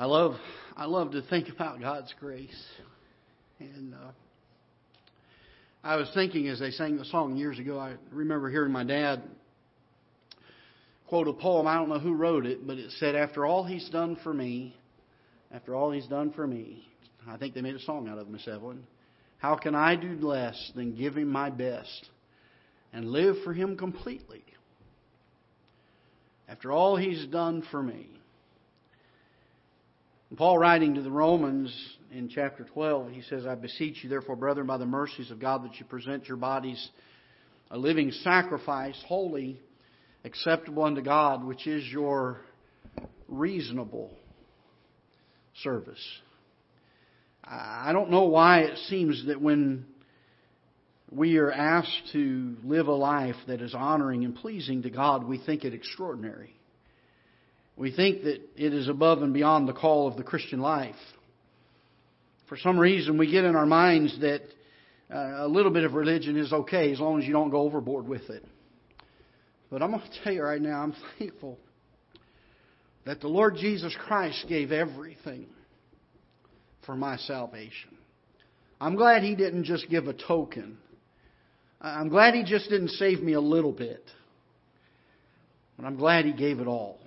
I love I love to think about God's grace, and uh, I was thinking as they sang the song years ago. I remember hearing my dad quote a poem. I don't know who wrote it, but it said, "After all He's done for me, after all He's done for me." I think they made a song out of Miss Evelyn. How can I do less than give Him my best and live for Him completely? After all He's done for me. Paul, writing to the Romans in chapter 12, he says, I beseech you, therefore, brethren, by the mercies of God, that you present your bodies a living sacrifice, holy, acceptable unto God, which is your reasonable service. I don't know why it seems that when we are asked to live a life that is honoring and pleasing to God, we think it extraordinary. We think that it is above and beyond the call of the Christian life. For some reason, we get in our minds that uh, a little bit of religion is okay as long as you don't go overboard with it. But I'm going to tell you right now, I'm thankful that the Lord Jesus Christ gave everything for my salvation. I'm glad He didn't just give a token. I'm glad He just didn't save me a little bit. But I'm glad He gave it all.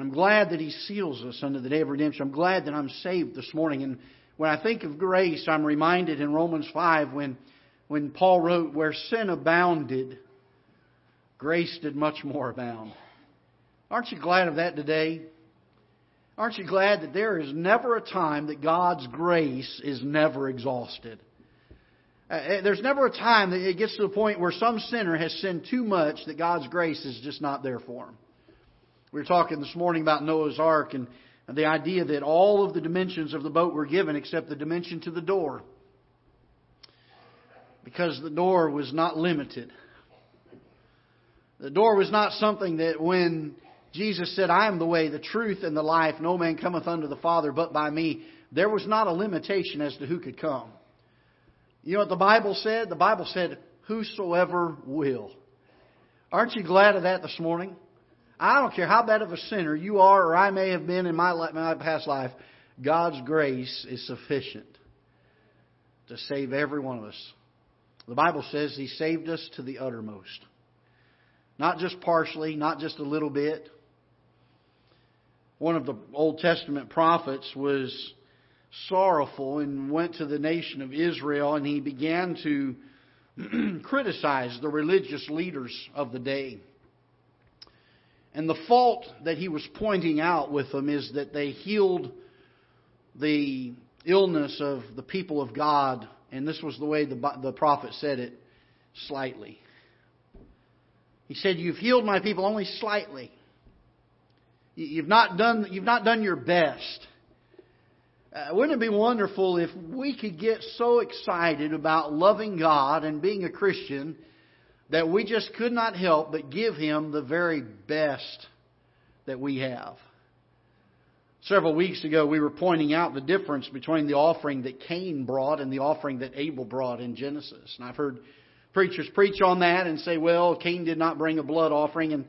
I'm glad that He seals us unto the day of redemption. I'm glad that I'm saved this morning. And when I think of grace, I'm reminded in Romans 5 when, when Paul wrote, Where sin abounded, grace did much more abound. Aren't you glad of that today? Aren't you glad that there is never a time that God's grace is never exhausted? Uh, uh there's never a time that it gets to the point where some sinner has sinned too much that God's grace is just not there for him. We were talking this morning about Noah's Ark and the idea that all of the dimensions of the boat were given except the dimension to the door. Because the door was not limited. The door was not something that when Jesus said, I am the way, the truth, and the life, no man cometh unto the Father but by me, there was not a limitation as to who could come. You know what the Bible said? The Bible said, Whosoever will. Aren't you glad of that this morning? I don't care how bad of a sinner you are or I may have been in my, my past life, God's grace is sufficient to save every one of us. The Bible says He saved us to the uttermost. Not just partially, not just a little bit. One of the Old Testament prophets was sorrowful and went to the nation of Israel and he began to criticize the religious leaders of the day. And the fault that he was pointing out with them is that they healed the illness of the people of God, and this was the way the, the prophet said it slightly. He said, You've healed my people only slightly. You've not done, you've not done your best. Uh, wouldn't it be wonderful if we could get so excited about loving God and being a Christian that we just could not help but give him the very best that we have. Several weeks ago, we were pointing out the difference between the offering that Cain brought and the offering that Abel brought in Genesis. And I've heard preachers preach on that and say, well, Cain did not bring a blood offering. And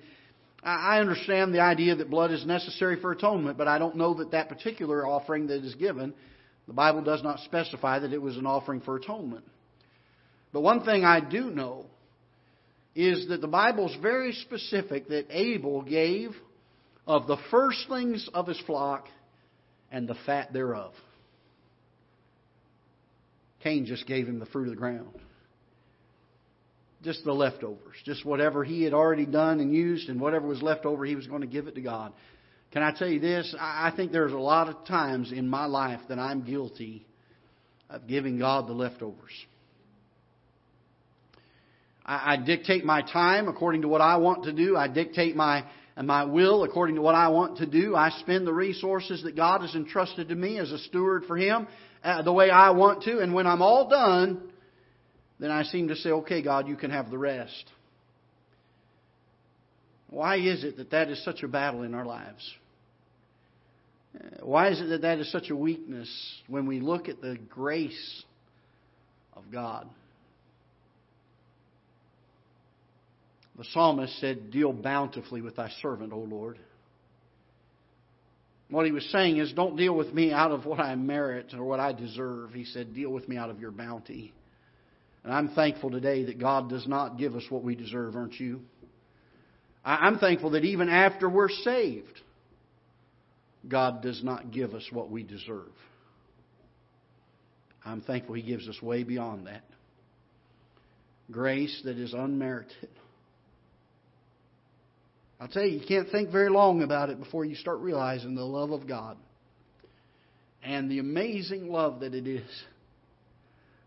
I understand the idea that blood is necessary for atonement, but I don't know that that particular offering that is given, the Bible does not specify that it was an offering for atonement. But one thing I do know is that the Bible is very specific that Abel gave of the firstlings of his flock and the fat thereof. Cain just gave him the fruit of the ground. Just the leftovers. Just whatever he had already done and used, and whatever was left over, he was going to give it to God. Can I tell you this? I think there's a lot of times in my life that I'm guilty of giving God the leftovers. I, I dictate my time according to what I want to do. I dictate my my will according to what I want to do. I spend the resources that God has entrusted to me as a steward for Him uh, the way I want to. And when I'm all done, then I seem to say, okay, God, you can have the rest. Why is it that that is such a battle in our lives? Why is it that that is such a weakness when we look at the grace of God? The psalmist said, Deal bountifully with thy servant, O Lord. What he was saying is, don't deal with me out of what I merit or what I deserve. He said, deal with me out of your bounty. And I'm thankful today that God does not give us what we deserve, aren't you? I'm thankful that even after we're saved, God does not give us what we deserve. I'm thankful He gives us way beyond that. Grace that is unmerited. I'll tell you, you can't think very long about it before you start realizing the love of God and the amazing love that it is.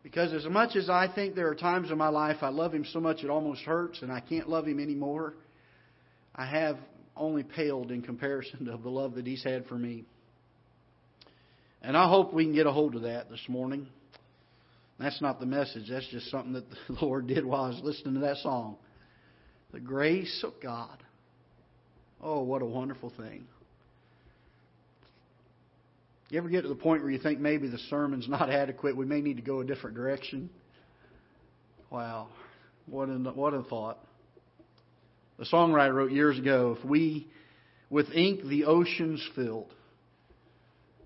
Because as much as I think there are times in my life I love Him so much it almost hurts and I can't love Him anymore, I have only paled in comparison to the love that He's had for me. And I hope we can get a hold of that this morning. That's not the message. That's just something that the Lord did while I was listening to that song. The grace of God. Oh, what a wonderful thing. You ever get to the point where you think maybe the sermon's not adequate? We may need to go a different direction. Wow. What a, what a thought. The songwriter wrote years ago if we with ink the oceans filled,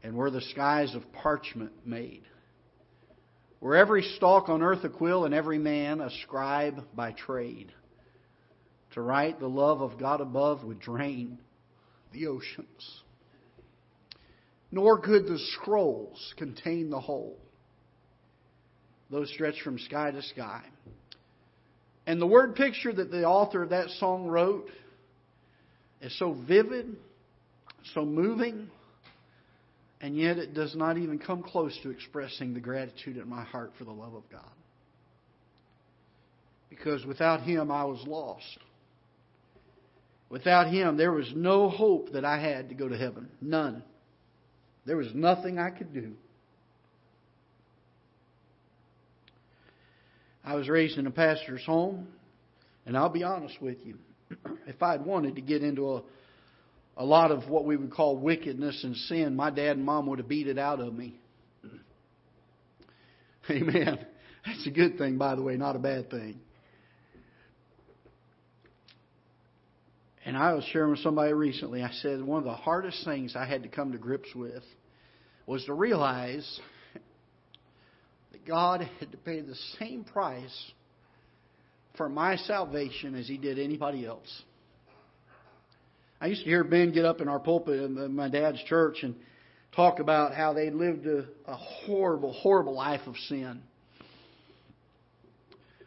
and were the skies of parchment made, were every stalk on earth a quill, and every man a scribe by trade, to write the love of God above would drain the oceans. Nor could the scrolls contain the whole. Those stretched from sky to sky. And the word picture that the author of that song wrote is so vivid, so moving, and yet it does not even come close to expressing the gratitude in my heart for the love of God. Because without Him, I was lost. Without Him, there was no hope that I had to go to heaven. None. There was nothing I could do. I was raised in a pastor's home, and I'll be honest with you. If I'd wanted to get into a, a lot of what we would call wickedness and sin, my dad and mom would have beat it out of me. Amen. That's a good thing, by the way, not a bad thing. And I was sharing with somebody recently, I said one of the hardest things I had to come to grips with was to realize that God had to pay the same price for my salvation as He did anybody else. I used to hear Ben get up in our pulpit in my dad's church and talk about how they lived a, a horrible, horrible life of sin.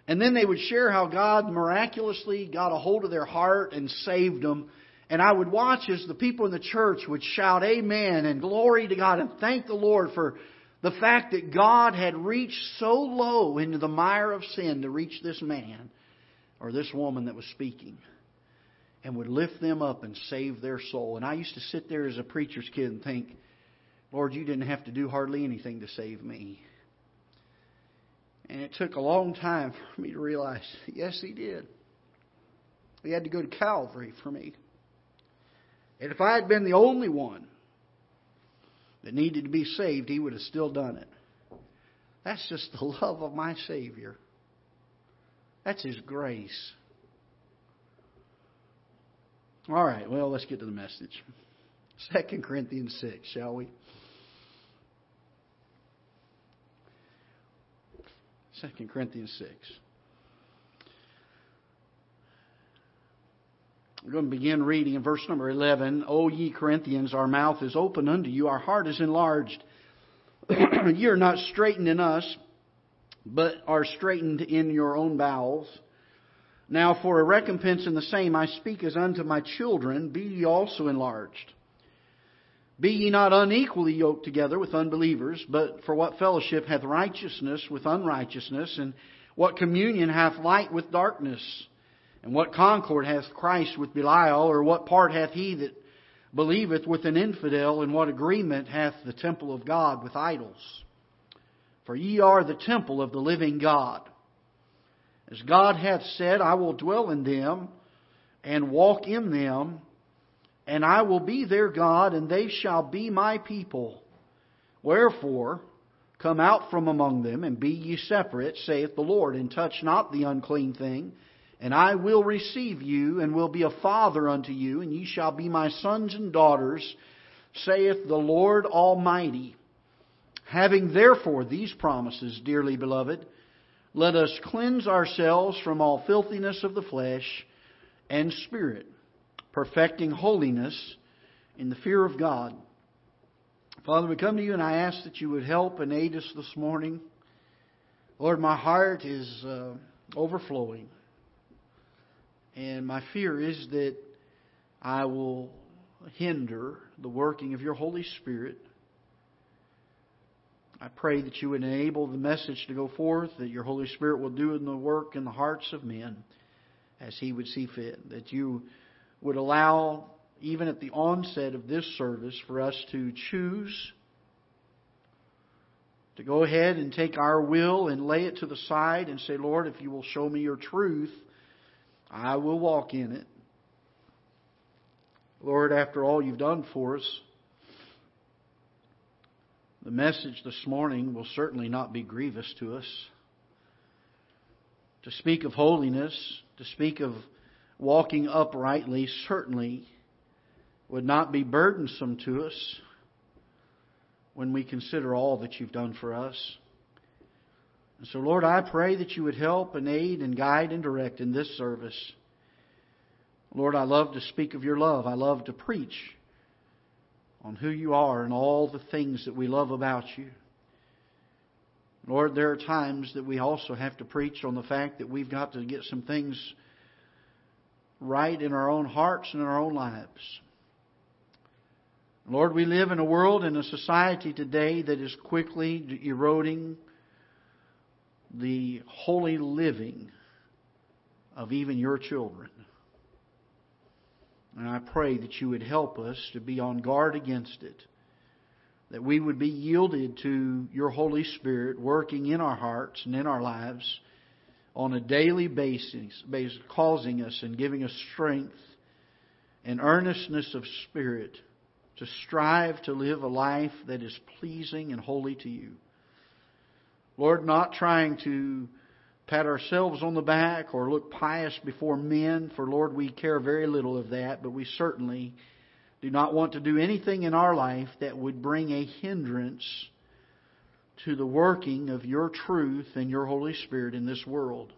And then they would share how God miraculously got a hold of their heart and saved them. And I would watch as the people in the church would shout amen and glory to God and thank the Lord for the fact that God had reached so low into the mire of sin to reach this man or this woman that was speaking and would lift them up and save their soul. And I used to sit there as a preacher's kid and think, Lord, you didn't have to do hardly anything to save me. And it took a long time for me to realize, yes, He did. He had to go to Calvary for me. And if I had been the only one that needed to be saved, He would have still done it. That's just the love of my Savior. That's His grace. All right, well, let's get to the message. 2 Corinthians 6, shall we? 2 Corinthians 6. We're going to begin reading in verse number 11. O ye Corinthians, our mouth is open unto you, our heart is enlarged. ye are not straitened in us, but are straitened in your own bowels. Now for a recompense in the same I speak as unto my children, be ye also enlarged. Be ye not unequally yoked together with unbelievers, but for what fellowship hath righteousness with unrighteousness, and what communion hath light with darkness? And what concord hath Christ with Belial, or what part hath he that believeth with an infidel, and what agreement hath the temple of God with idols? For ye are the temple of the living God. As God hath said, I will dwell in them and walk in them, and I will be their God, and they shall be my people. Wherefore, come out from among them, and be ye separate, saith the Lord, and touch not the unclean thing. And I will receive you, and will be a father unto you, and ye shall be my sons and daughters, saith the Lord Almighty. Having therefore these promises, dearly beloved, let us cleanse ourselves from all filthiness of the flesh and spirit, perfecting holiness in the fear of God. Father, we come to you and I ask that you would help and aid us this morning. Lord, my heart is uh, overflowing. And my fear is that I will hinder the working of your Holy Spirit. I pray that you would enable the message to go forth, that your Holy Spirit will do the work in the hearts of men as He would see fit. That you would allow, even at the onset of this service, for us to choose to go ahead and take our will and lay it to the side and say, Lord, if you will show me your truth, I will walk in it. Lord, after all you've done for us, the message this morning will certainly not be grievous to us. To speak of holiness, to speak of walking uprightly, certainly would not be burdensome to us when we consider all that you've done for us. And so, Lord, I pray that you would help and aid and guide and direct in this service. Lord, I love to speak of your love. I love to preach on who you are and all the things that we love about you. Lord, there are times that we also have to preach on the fact that we've got to get some things right in our own hearts and in our own lives. Lord, we live in a world and a society today that is quickly eroding the holy living of even your children. And I pray that you would help us to be on guard against it. That we would be yielded to your Holy Spirit working in our hearts and in our lives on a daily basis, causing us and giving us strength and earnestness of spirit to strive to live a life that is pleasing and holy to you. Lord, not trying to pat ourselves on the back or look pious before men, for Lord, we care very little of that, but we certainly do not want to do anything in our life that would bring a hindrance to the working of your truth and your Holy Spirit in this world.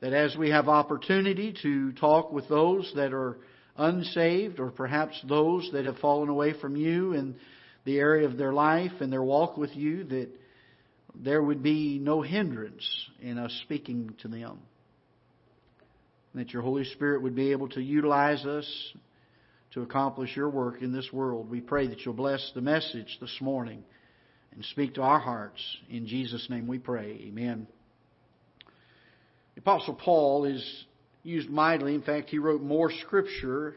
That as we have opportunity to talk with those that are unsaved or perhaps those that have fallen away from you in the area of their life and their walk with you, that there would be no hindrance in us speaking to them. That your Holy Spirit would be able to utilize us to accomplish your work in this world. We pray that you'll bless the message this morning and speak to our hearts. In Jesus' name we pray. Amen. The Apostle Paul is used mightily. In fact, he wrote more scripture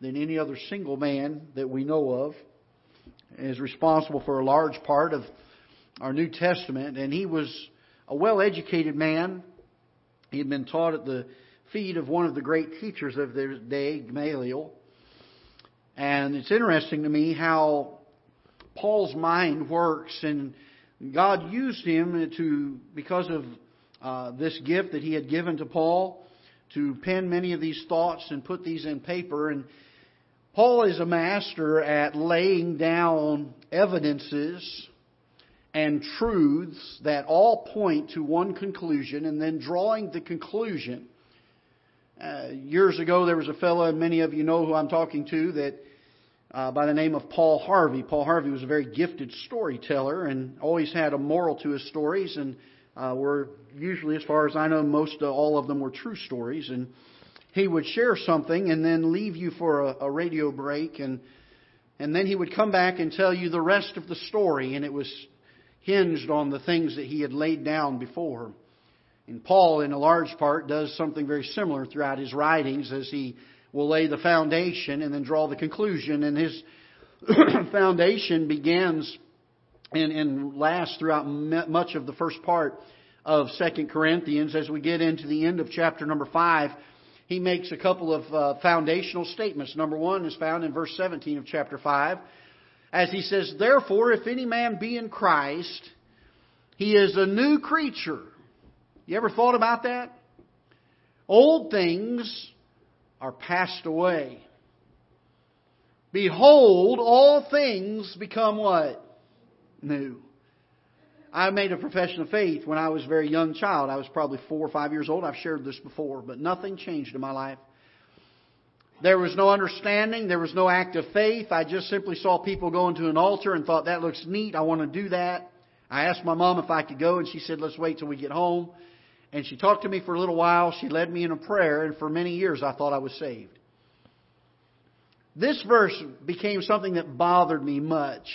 than any other single man that we know of. And is responsible for a large part of our New Testament. And he was a well educated man. He had been taught at the feet of one of the great teachers of their day, Gamaliel. And it's interesting to me how Paul's mind works, and God used him to, because of uh, this gift that he had given to Paul, to pen many of these thoughts and put these in paper. And Paul is a master at laying down evidences and truths that all point to one conclusion and then drawing the conclusion. Uh, years ago, there was a fellow, many of you know who I'm talking to, that uh, by the name of Paul Harvey. Paul Harvey was a very gifted storyteller and always had a moral to his stories and uh, were usually, as far as I know, most uh, all of them were true stories. And he would share something and then leave you for a, a radio break, and and then he would come back and tell you the rest of the story, and it was hinged on the things that he had laid down before. And Paul, in a large part, does something very similar throughout his writings as he will lay the foundation and then draw the conclusion. And his foundation begins and, and lasts throughout much of the first part of Second Corinthians. As we get into the end of chapter number 5, he makes a couple of uh, foundational statements. Number one is found in verse 17 of chapter 5, as he says, Therefore, if any man be in Christ, he is a new creature. You ever thought about that? Old things are passed away. Behold, all things become what? New. I made a profession of faith when I was a very young child. I was probably four or five years old. I've shared this before, but nothing changed in my life. There was no understanding. There was no act of faith. I just simply saw people going to an altar and thought, that looks neat. I want to do that. I asked my mom if I could go, and she said, let's wait till we get home. And she talked to me for a little while. She led me in a prayer, and for many years I thought I was saved. This verse became something that bothered me much.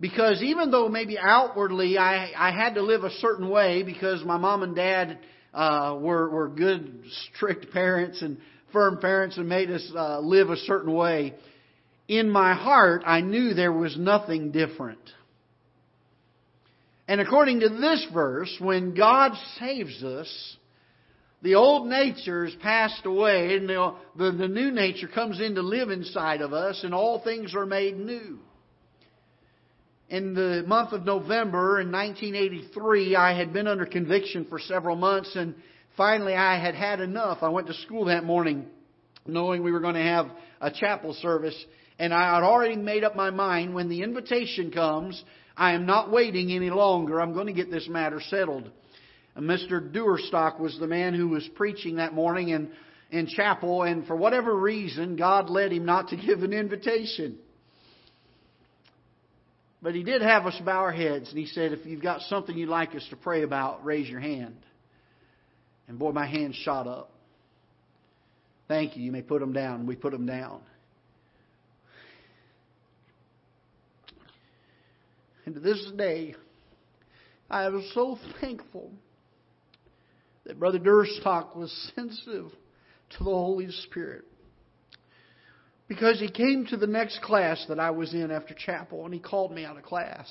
Because even though maybe outwardly I, I had to live a certain way because my mom and dad uh, were, were good, strict parents and firm parents and made us uh, live a certain way, in my heart I knew there was nothing different. And according to this verse, when God saves us, the old nature is passed away and the, the, the, new nature comes in to live inside of us and all things are made new. In the month of November in 1983, I had been under conviction for several months and finally I had had enough. I went to school that morning knowing we were going to have a chapel service and I had already made up my mind when the invitation comes, I am not waiting any longer. I'm going to get this matter settled. And Mr. Duerstock was the man who was preaching that morning in, in chapel, and for whatever reason, God led him not to give an invitation. But he did have us bow our heads, and he said, If you've got something you'd like us to pray about, raise your hand. And boy, my hand shot up. Thank you. You may put them down. We put them down. And to this day, I am so thankful that Brother Durstock was sensitive to the Holy Spirit. Because he came to the next class that I was in after chapel and he called me out of class.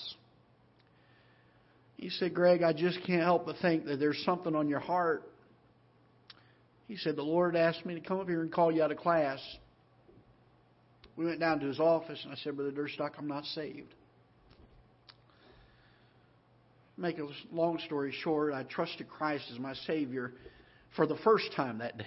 He said, Greg, I just can't help but think that there's something on your heart. He said, The Lord asked me to come up here and call you out of class. We went down to his office and I said, Brother Durstock, I'm not saved make a long story short, I trusted Christ as my Savior for the first time that day.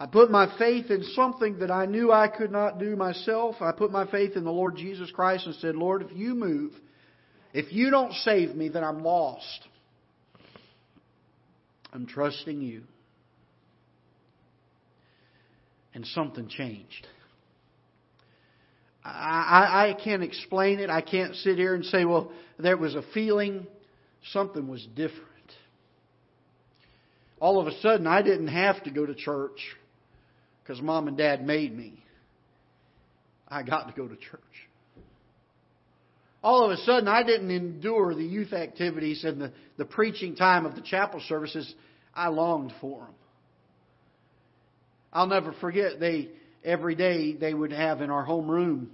I put my faith in something that I knew I could not do myself. I put my faith in the Lord Jesus Christ and said, Lord, if you move, if you don't save me, then I'm lost. I'm trusting you. And something changed. I, I can't explain it. I can't sit here and say, well, there was a feeling. Something was different. All of a sudden, I didn't have to go to church because mom and dad made me. I got to go to church. All of a sudden, I didn't endure the youth activities and the, the preaching time of the chapel services. I longed for them. I'll never forget, they, every day they would have in our home room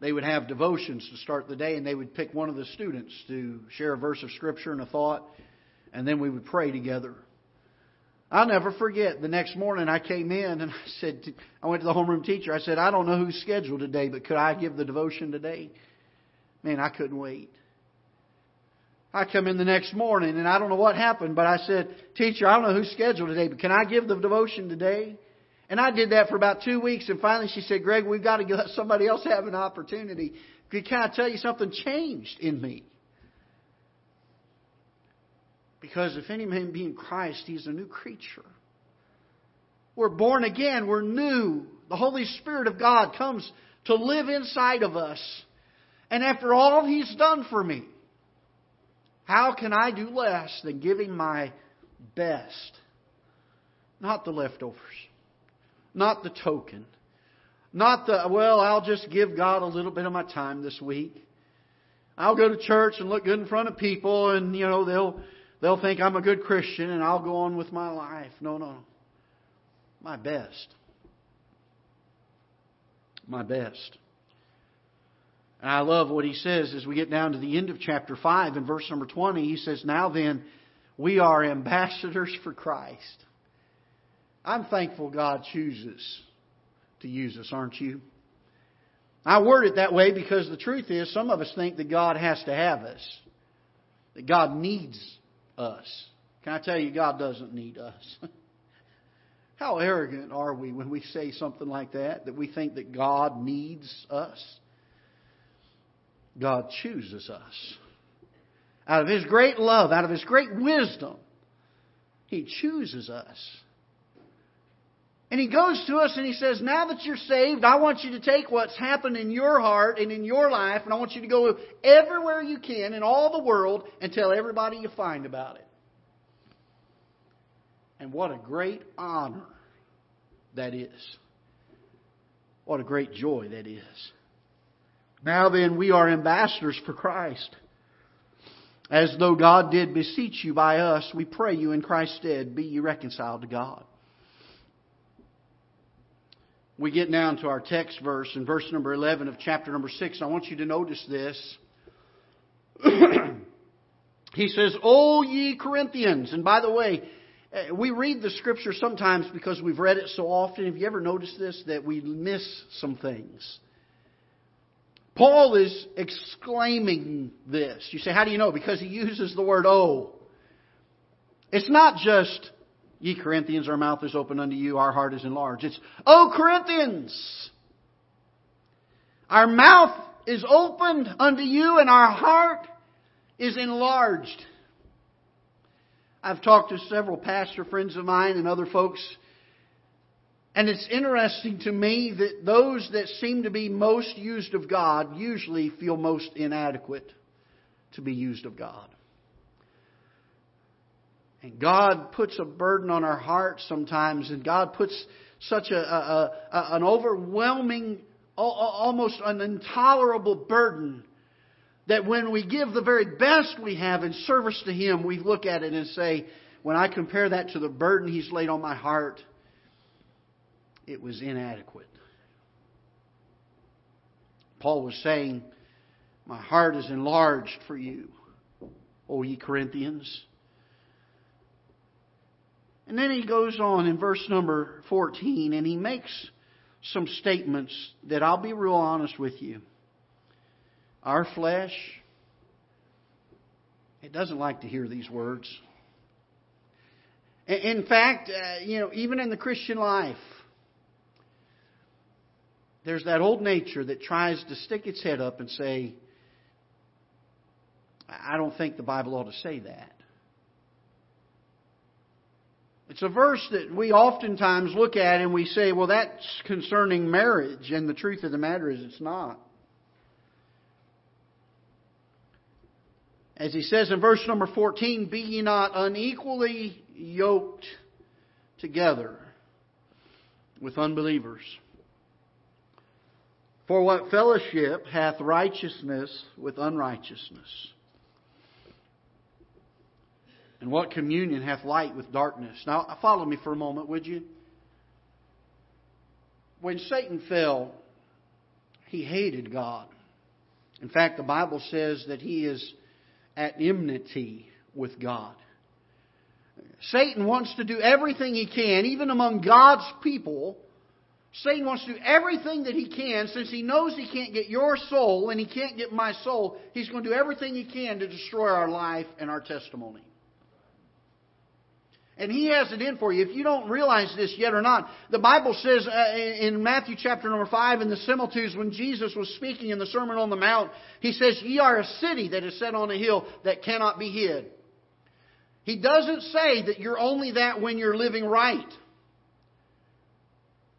they would have devotions to start the day, and they would pick one of the students to share a verse of Scripture and a thought, and then we would pray together. I'll never forget the next morning I came in and I said, I went to the homeroom teacher. I said, I don't know who's scheduled today, but could I give the devotion today? Man, I couldn't wait. I come in the next morning and I don't know what happened, but I said, Teacher, I don't know who's scheduled today, but can I give the devotion today? And I did that for about two weeks, and finally she said, Greg, we've got to let somebody else have an opportunity. Can I tell you something changed in me? Because if any man be in Christ, he's a new creature. We're born again. We're new. The Holy Spirit of God comes to live inside of us. And after all He's done for me, how can I do less than giving my best? Not the leftovers. Not the token. Not the, well, I'll just give God a little bit of my time this week. I'll go to church and look good in front of people and, you know, they'll, they'll think I'm a good Christian and I'll go on with my life. No, no. My best. My best. And I love what he says as we get down to the end of chapter 5 in verse number 20. He says, Now then, we are ambassadors for Christ. I'm thankful God chooses to use us, aren't you? I word it that way because the truth is, some of us think that God has to have us, that God needs us. Can I tell you, God doesn't need us? How arrogant are we when we say something like that, that we think that God needs us? God chooses us. Out of His great love, out of His great wisdom, He chooses us. And He goes to us and He says, Now that you're saved, I want you to take what's happened in your heart and in your life, and I want you to go everywhere you can in all the world and tell everybody you find about it. And what a great honor that is. What a great joy that is. Now then, we are ambassadors for Christ. As though God did beseech you by us, we pray you in Christ's stead, be ye reconciled to God. We get now to our text verse in verse number 11 of chapter number 6. I want you to notice this. he says, O ye Corinthians. And by the way, eh, we read the scripture sometimes because we've read it so often. Have you ever noticed this? That we miss some things. Paul is exclaiming this. You say, how do you know? Because he uses the word "oh." It's not just, ye Corinthians, our mouth is open unto you, our heart is enlarged. It's, oh Corinthians! Our mouth is opened unto you and our heart is enlarged. I've talked to several pastor friends of mine and other folks and it's interesting to me that those that seem to be most used of God usually feel most inadequate to be used of God. And God puts a burden on our hearts sometimes, and God puts such a, a, a an overwhelming, almost an intolerable burden that when we give the very best we have in service to Him, we look at it and say, when I compare that to the burden He's laid on my heart, it was inadequate. Paul was saying, My heart is enlarged for you, O ye Corinthians. And then he goes on in verse number 14 and he makes some statements that I'll be real honest with you. Our flesh, it doesn't like to hear these words. In fact, uh, you know, even in the Christian life, there's that old nature that tries to stick its head up and say, I don't think the Bible ought to say that. It's a verse that we oftentimes look at and we say, well, that's concerning marriage, and the truth of the matter is it's not. As he says in verse number 14, be ye not unequally yoked together with unbelievers. For what fellowship hath righteousness with unrighteousness? And what communion hath light with darkness? Now, follow me for a moment, would you? When Satan fell, he hated God. In fact, the Bible says that he is at enmity with God. Satan wants to do everything he can, even among God's people, Satan wants to do everything that he can since he knows he can't get your soul and he can't get my soul. He's going to do everything he can to destroy our life and our testimony. And he has it in for you. If you don't realize this yet or not, the Bible says uh, in Matthew chapter number 5 in the similitudes when Jesus was speaking in the Sermon on the Mount, he says, Ye are a city that is set on a hill that cannot be hid. He doesn't say that you're only that when you're living right.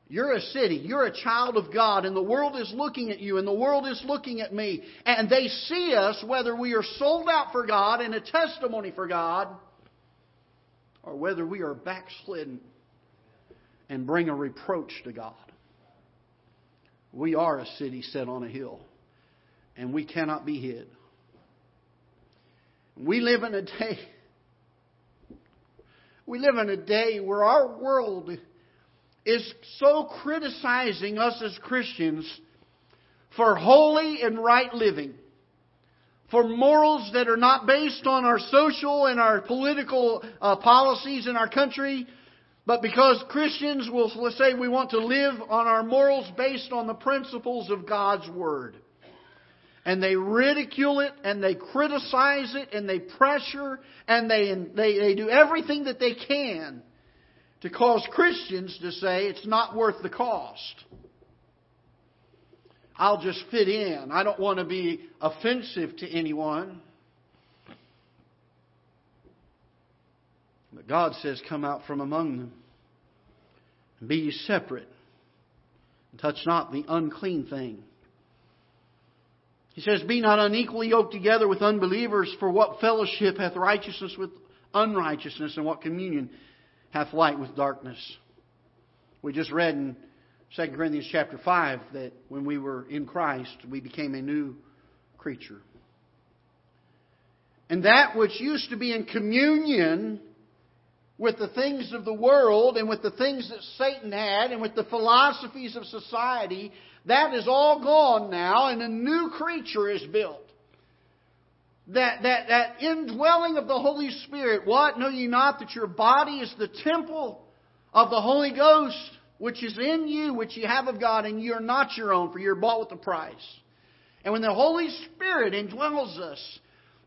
You're a city. You're a child of God, and the world is looking at you, and the world is looking at me. And they see us, whether we are sold out for God and a testimony for God, or whether we are backslidden and bring a reproach to God. We are a city set on a hill, and we cannot be hid. We live in a day. We live in a day where our world is so criticizing us as Christians for holy and right living, for morals that are not based on our social and our political uh, policies in our country, but because Christians will let's say we want to live on our morals based on the principles of God's Word. And they ridicule it and they criticize it and they pressure and they, they, they do everything that they can to cause Christians to say it's not worth the cost. I'll just fit in. I don't want to be offensive to anyone. But God says, Come out from among them be ye separate. Touch not the unclean thing. He says, Be not unequally yoked together with unbelievers, for what fellowship hath righteousness with unrighteousness, and what communion hath light with darkness? We just read in 2 Corinthians chapter 5 that when we were in Christ, we became a new creature. And that which used to be in communion with the things of the world and with the things that Satan had and with the philosophies of society, that is all gone now and a new creature is built. That, that, that indwelling of the Holy Spirit, what? Know ye not that your body is the temple of the Holy Ghost, which is in you, which you have of God, and you are not your own, for you are bought with a price. And when the Holy Spirit indwells us,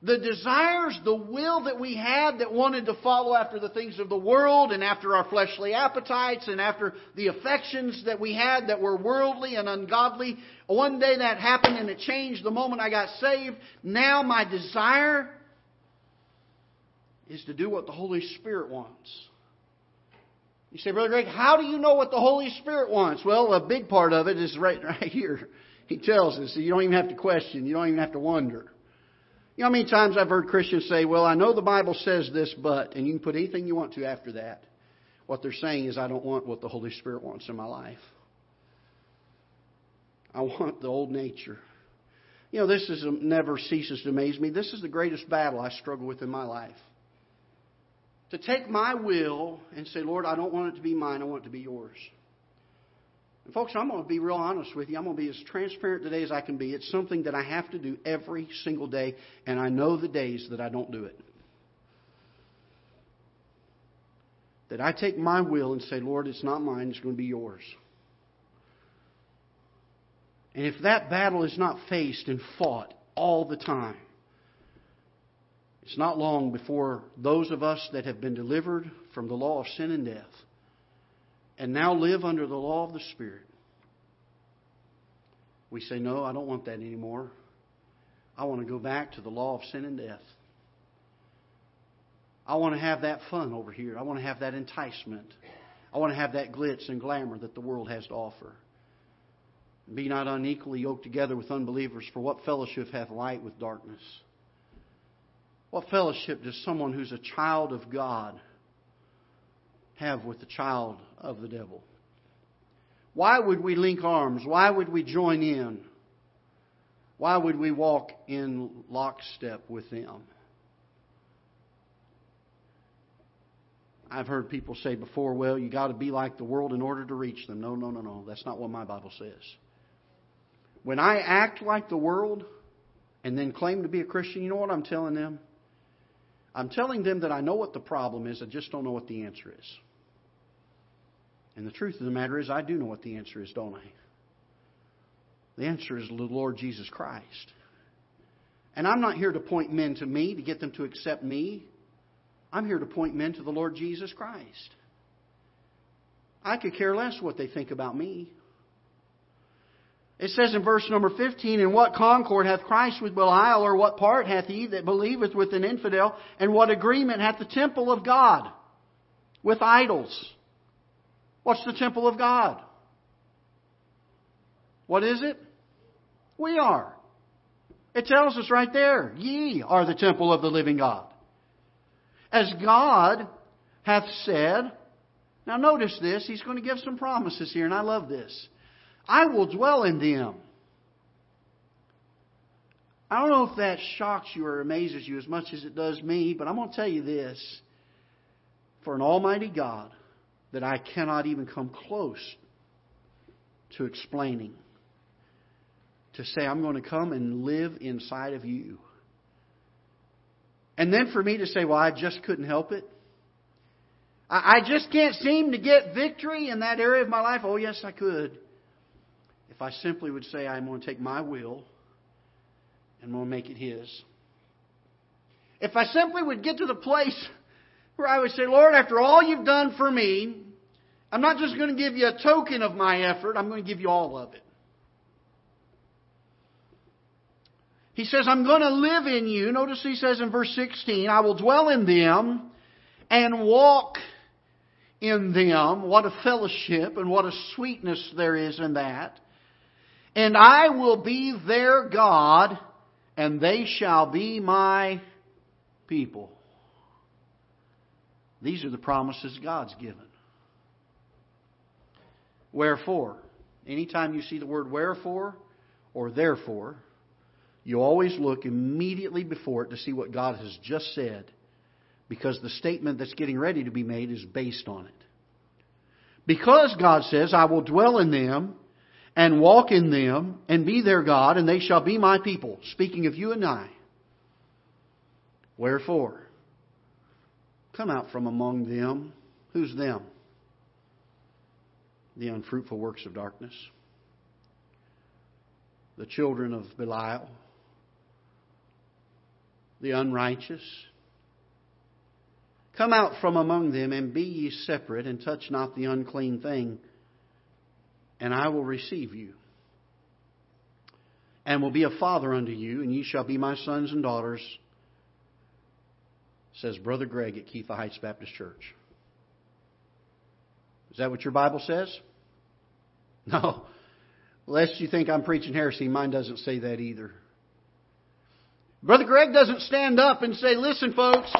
the desires, the will that we had that wanted to follow after the things of the world and after our fleshly appetites and after the affections that we had that were worldly and ungodly. One day that happened and it changed the moment I got saved. Now my desire is to do what the Holy Spirit wants. You say, Brother Greg, how do you know what the Holy Spirit wants? Well, a big part of it is right, right here. He tells us. So you don't even have to question. You don't even have to wonder. You know how many times I've heard Christians say, Well, I know the Bible says this, but, and you can put anything you want to after that. What they're saying is, I don't want what the Holy Spirit wants in my life. I want the old nature. You know, this is um, never ceases to amaze me. This is the greatest battle I struggle with in my life. To take my will and say, Lord, I don't want it to be mine, I want it to be yours. And folks, I'm going to be real honest with you. I'm going to be as transparent today as I can be. It's something that I have to do every single day, and I know the days that I don't do it. That I take my will and say, Lord, it's not mine, it's going to be yours. And if that battle is not faced and fought all the time, it's not long before those of us that have been delivered from the law of sin and death and now live under the law of the Spirit. We say, No, I don't want that anymore. I want to go back to the law of sin and death. I want to have that fun over here. I want to have that enticement. I want to have that glitz and glamour that the world has to offer. Be not unequally yoked together with unbelievers, for what fellowship hath light with darkness? What fellowship does someone who's a child of God have with the child of the devil? Why would we link arms? Why would we join in? Why would we walk in lockstep with them? I've heard people say before, well, you got to be like the world in order to reach them. No, no, no, no. That's not what my Bible says. When I act like the world and then claim to be a Christian, you know what I'm telling them? I'm telling them that I know what the problem is, I just don't know what the answer is. And the truth of the matter is, I do know what the answer is, don't I? The answer is the Lord Jesus Christ. And I'm not here to point men to me, to get them to accept me. I'm here to point men to the Lord Jesus Christ. I could care less what they think about me. It says in verse number 15, In what concord hath Christ with Belial, or what part hath he that believeth with an infidel, and what agreement hath the temple of God with idols? What's the temple of God? What is it? We are. It tells us right there, ye are the temple of the living God. As God hath said, now notice this, he's going to give some promises here, and I love this. I will dwell in them. I don't know if that shocks you or amazes you as much as it does me, but I'm going to tell you this. For an almighty God that I cannot even come close to explaining. To say, I'm going to come and live inside of you. And then for me to say, well, I just couldn't help it. I just can't seem to get victory in that area of my life. Oh, yes, I could. If I simply would say, I'm going to take my will and I'm going to make it His. If I simply would get to the place Where I would say, Lord, after all you've done for me, I'm not just going to give you a token of my effort, I'm going to give you all of it. He says, I'm going to live in you. Notice he says in verse 16, I will dwell in them and walk in them. What a fellowship and what a sweetness there is in that. And I will be their God, and they shall be my people. These are the promises God's given. Wherefore, anytime you see the word wherefore or therefore, you always look immediately before it to see what God has just said because the statement that's getting ready to be made is based on it. Because God says, I will dwell in them and walk in them and be their God, and they shall be my people. Speaking of you and I. Wherefore, come out from among them. Who's them? The unfruitful works of darkness, the children of Belial, the unrighteous. Come out from among them and be ye separate, and touch not the unclean thing, and I will receive you. And will be a father unto you, and ye shall be my sons and daughters, says Brother Greg at Ketha Heights Baptist Church. Is that what your Bible says? No. Lest you think I'm preaching heresy, mine doesn't say that either. Brother Greg doesn't stand up and say, listen, folks,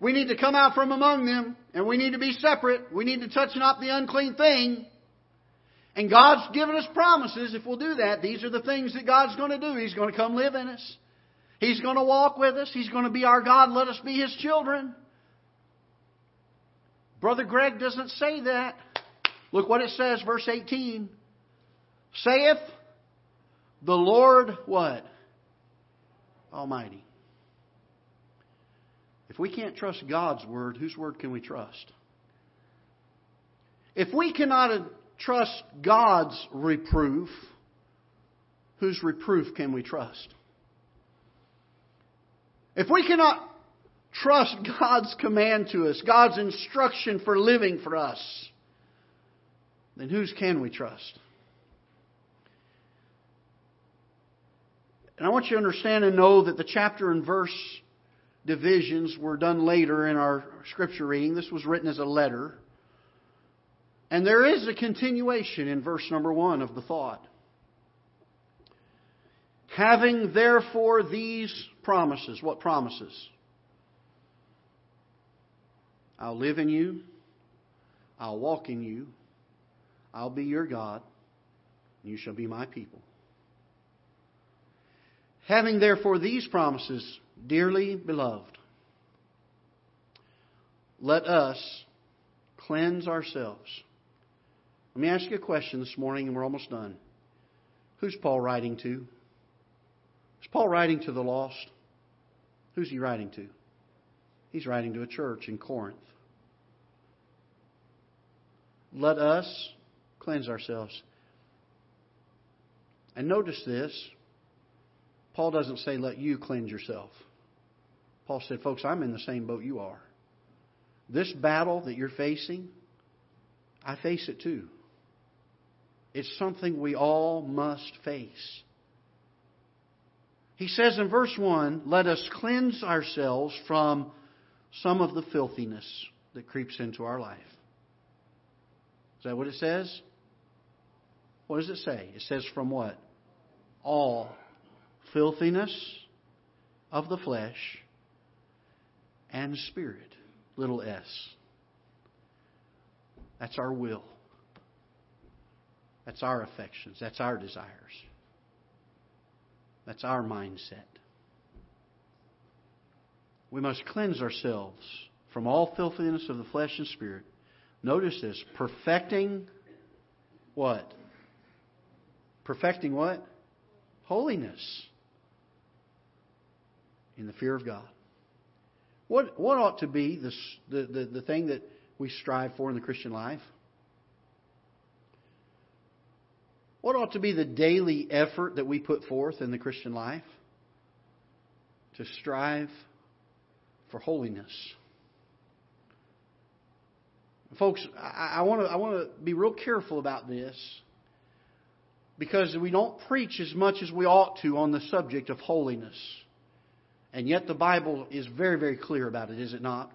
we need to come out from among them and we need to be separate. We need to touch not the unclean thing. And God's given us promises if we'll do that. These are the things that God's going to do. He's going to come live in us. He's going to walk with us. He's going to be our God. Let us be His children. Brother Greg doesn't say that. Look what it says, verse 18. Saith the Lord what? Almighty. If we can't trust God's word, whose word can we trust? If we cannot trust God's reproof, whose reproof can we trust? If we cannot trust God's command to us, God's instruction for living for us, then whose can we trust? And I want you to understand and know that the chapter and verse divisions were done later in our scripture reading. This was written as a letter. And there is a continuation in verse number one of the thought. Having therefore these promises. What promises? I'll live in you. I'll walk in you. I'll be your God. You shall be my people. Having therefore these promises, dearly beloved, let us cleanse ourselves. Let me ask you a question this morning, and we're almost done. Who's Paul writing to? Is Paul writing to the lost? Who's he writing to? He's writing to a church in Corinth. Let us cleanse ourselves. And notice this Paul doesn't say, let you cleanse yourself. Paul said, folks, I'm in the same boat you are. This battle that you're facing, I face it too. It's something we all must face. He says in verse 1, let us cleanse ourselves from some of the filthiness that creeps into our life. Is that what it says? What does it say? It says from what? All filthiness of the flesh and spirit, little s. That's our will. That's our affections. That's our desires. That's our mindset. We must cleanse ourselves from all filthiness of the flesh and spirit. Notice this perfecting what? Perfecting what? Holiness in the fear of God. What, what ought to be the, the, the, the thing that we strive for in the Christian life? What ought to be the daily effort that we put forth in the Christian life? To strive for holiness. Folks, I, want to I want to be real careful about this because we don't preach as much as we ought to on the subject of holiness. And yet the Bible is very, very clear about it, is it not?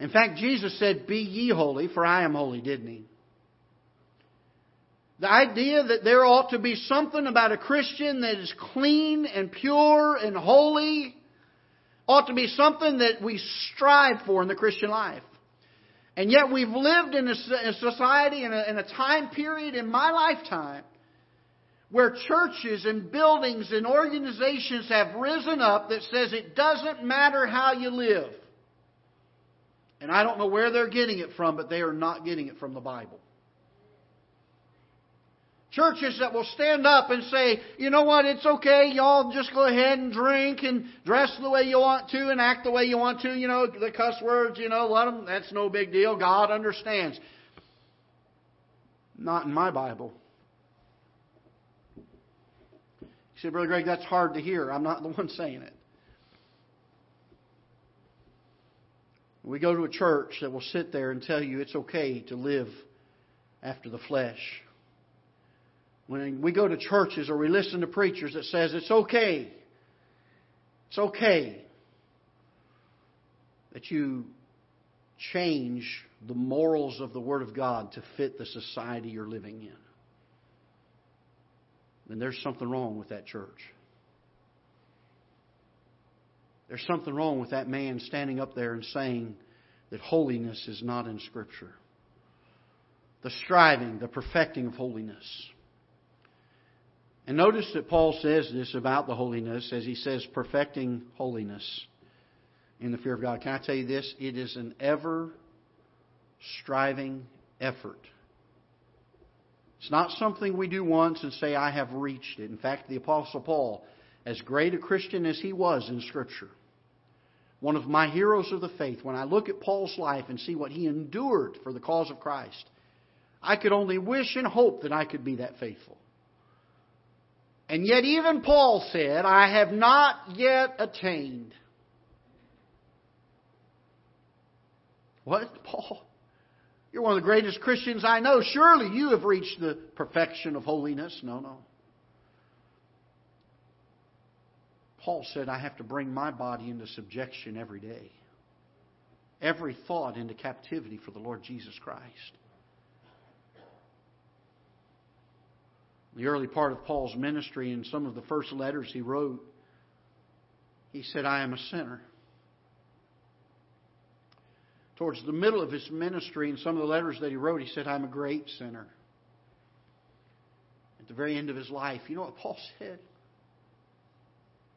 In fact, Jesus said, Be ye holy, for I am holy, didn't he? The idea that there ought to be something about a Christian that is clean and pure and holy ought to be something that we strive for in the Christian life. And yet we've lived in a society, in a, in a time period in my lifetime, where churches and buildings and organizations have risen up that says it doesn't matter how you live. And I don't know where they're getting it from, but they are not getting it from the Bible. Churches that will stand up and say, you know what, it's okay, y'all just go ahead and drink and dress the way you want to and act the way you want to, you know, the cuss words, you know, let them, that's no big deal. God understands. Not in my Bible. You say, Brother Greg, that's hard to hear. I'm not the one saying it. We go to a church that will sit there and tell you it's okay to live after the flesh. When we go to churches or we listen to preachers that says it's okay, it's okay that you change the morals of the Word of God to fit the society you're living in, then there's something wrong with that church. There's something wrong with that man standing up there and saying that holiness is not in Scripture. The striving, the perfecting of holiness. And notice that Paul says this about the holiness as he says, perfecting holiness in the fear of God. Can I tell you this? It is an ever striving effort. It's not something we do once and say, I have reached it. In fact, the Apostle Paul, as great a Christian as he was in Scripture, one of my heroes of the faith, when I look at Paul's life and see what he endured for the cause of Christ, I could only wish and hope that I could be that faithful. And yet, even Paul said, I have not yet attained. What? Paul? You're one of the greatest Christians I know. Surely you have reached the perfection of holiness. No, no. Paul said, I have to bring my body into subjection every day, every thought into captivity for the Lord Jesus Christ. The early part of Paul's ministry, in some of the first letters he wrote, he said, I am a sinner. Towards the middle of his ministry, in some of the letters that he wrote, he said, I'm a great sinner. At the very end of his life, you know what Paul said?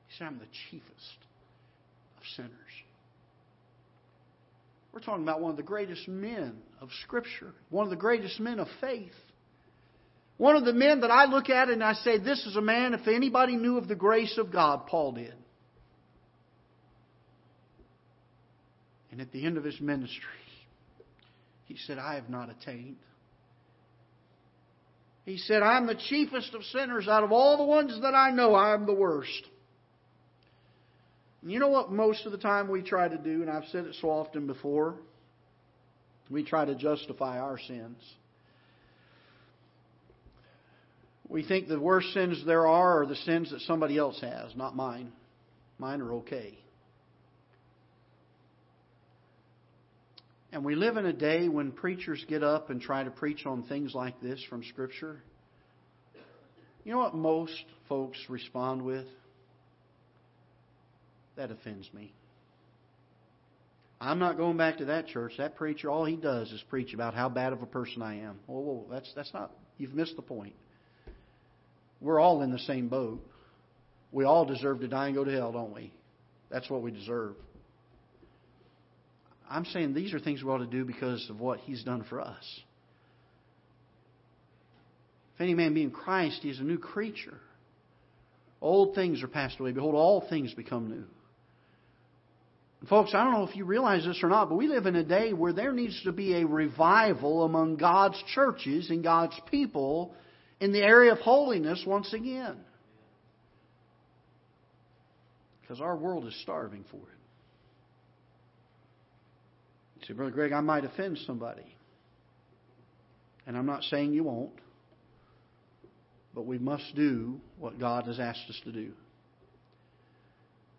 He said, I'm the chiefest of sinners. We're talking about one of the greatest men of Scripture, one of the greatest men of faith. One of the men that I look at and I say, this is a man, if anybody knew of the grace of God, Paul did. And at the end of his ministry, he said, I have not attained. He said, I'm the chiefest of sinners. Out of all the ones that I know, I'm the worst. And you know what most of the time we try to do, and I've said it so often before? We try to justify our sins. We think the worst sins there are are the sins that somebody else has, not mine. Mine are okay. And we live in a day when preachers get up and try to preach on things like this from Scripture. You know what most folks respond with? That offends me. I'm not going back to that church. That preacher, all he does is preach about how bad of a person I am. Whoa, whoa, that's that's not. You've missed the point. We're all in the same boat. We all deserve to die and go to hell, don't we? That's what we deserve. I'm saying these are things we ought to do because of what He's done for us. If any man be in Christ, he is a new creature. Old things are passed away. Behold, all things become new. And folks, I don't know if you realize this or not, but we live in a day where there needs to be a revival among God's churches and God's people in the area of holiness once again. Because our world is starving for it. say, Brother Greg, I might offend somebody. And I'm not saying you won't. But we must do what God has asked us to do.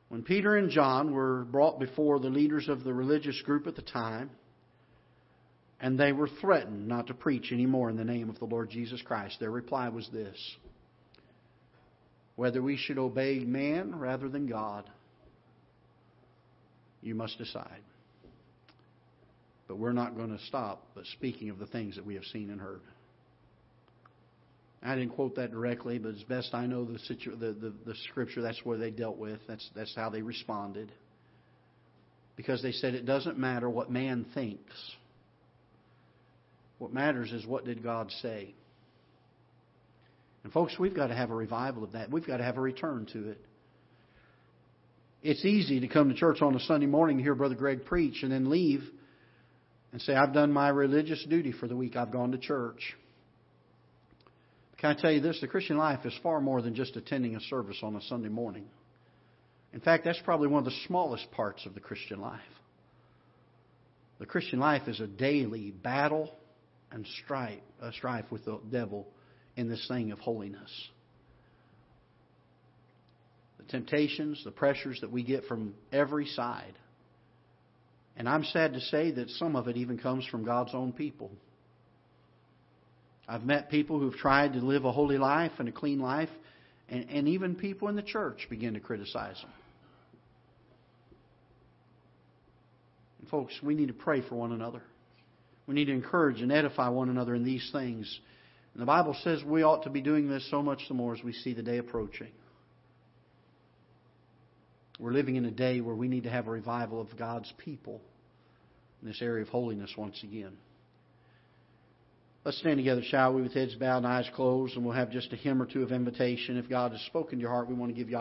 When Peter and John were brought before the leaders of the religious group at the time, and they were threatened not to preach anymore in the name of the Lord Jesus Christ, their reply was this whether we should obey man rather than God, you must decide. But we're not going to stop but speaking of the things that we have seen and heard. I didn't quote that directly, but as best I know the, situ- the, the, the scripture, that's where they dealt with. That's, that's how they responded. Because they said it doesn't matter what man thinks. What matters is what did God say. And folks, we've got to have a revival of that. We've got to have a return to it. It's easy to come to church on a Sunday morning, and hear Brother Greg preach, and then leave and say, I've done my religious duty for the week. I've gone to church. Can I tell you this? The Christian life is far more than just attending a service on a Sunday morning. In fact, that's probably one of the smallest parts of the Christian life. The Christian life is a daily battle and strife, uh, strife with the devil in this thing of holiness. The temptations, the pressures that we get from every side. And I'm sad to say that some of it even comes from God's own people. I've met people who've tried to live a holy life and a clean life, and, and even people in the church begin to criticize them. And folks, we need to pray for one another. We need to encourage and edify one another in these things. And the Bible says we ought to be doing this so much the more as we see the day approaching. We're living in a day where we need to have a revival of God's people in this area of holiness once again. Let's stand together, shall we, with heads bowed and eyes closed, and we'll have just a hymn or two of invitation. If God has spoken to your heart, we want to give you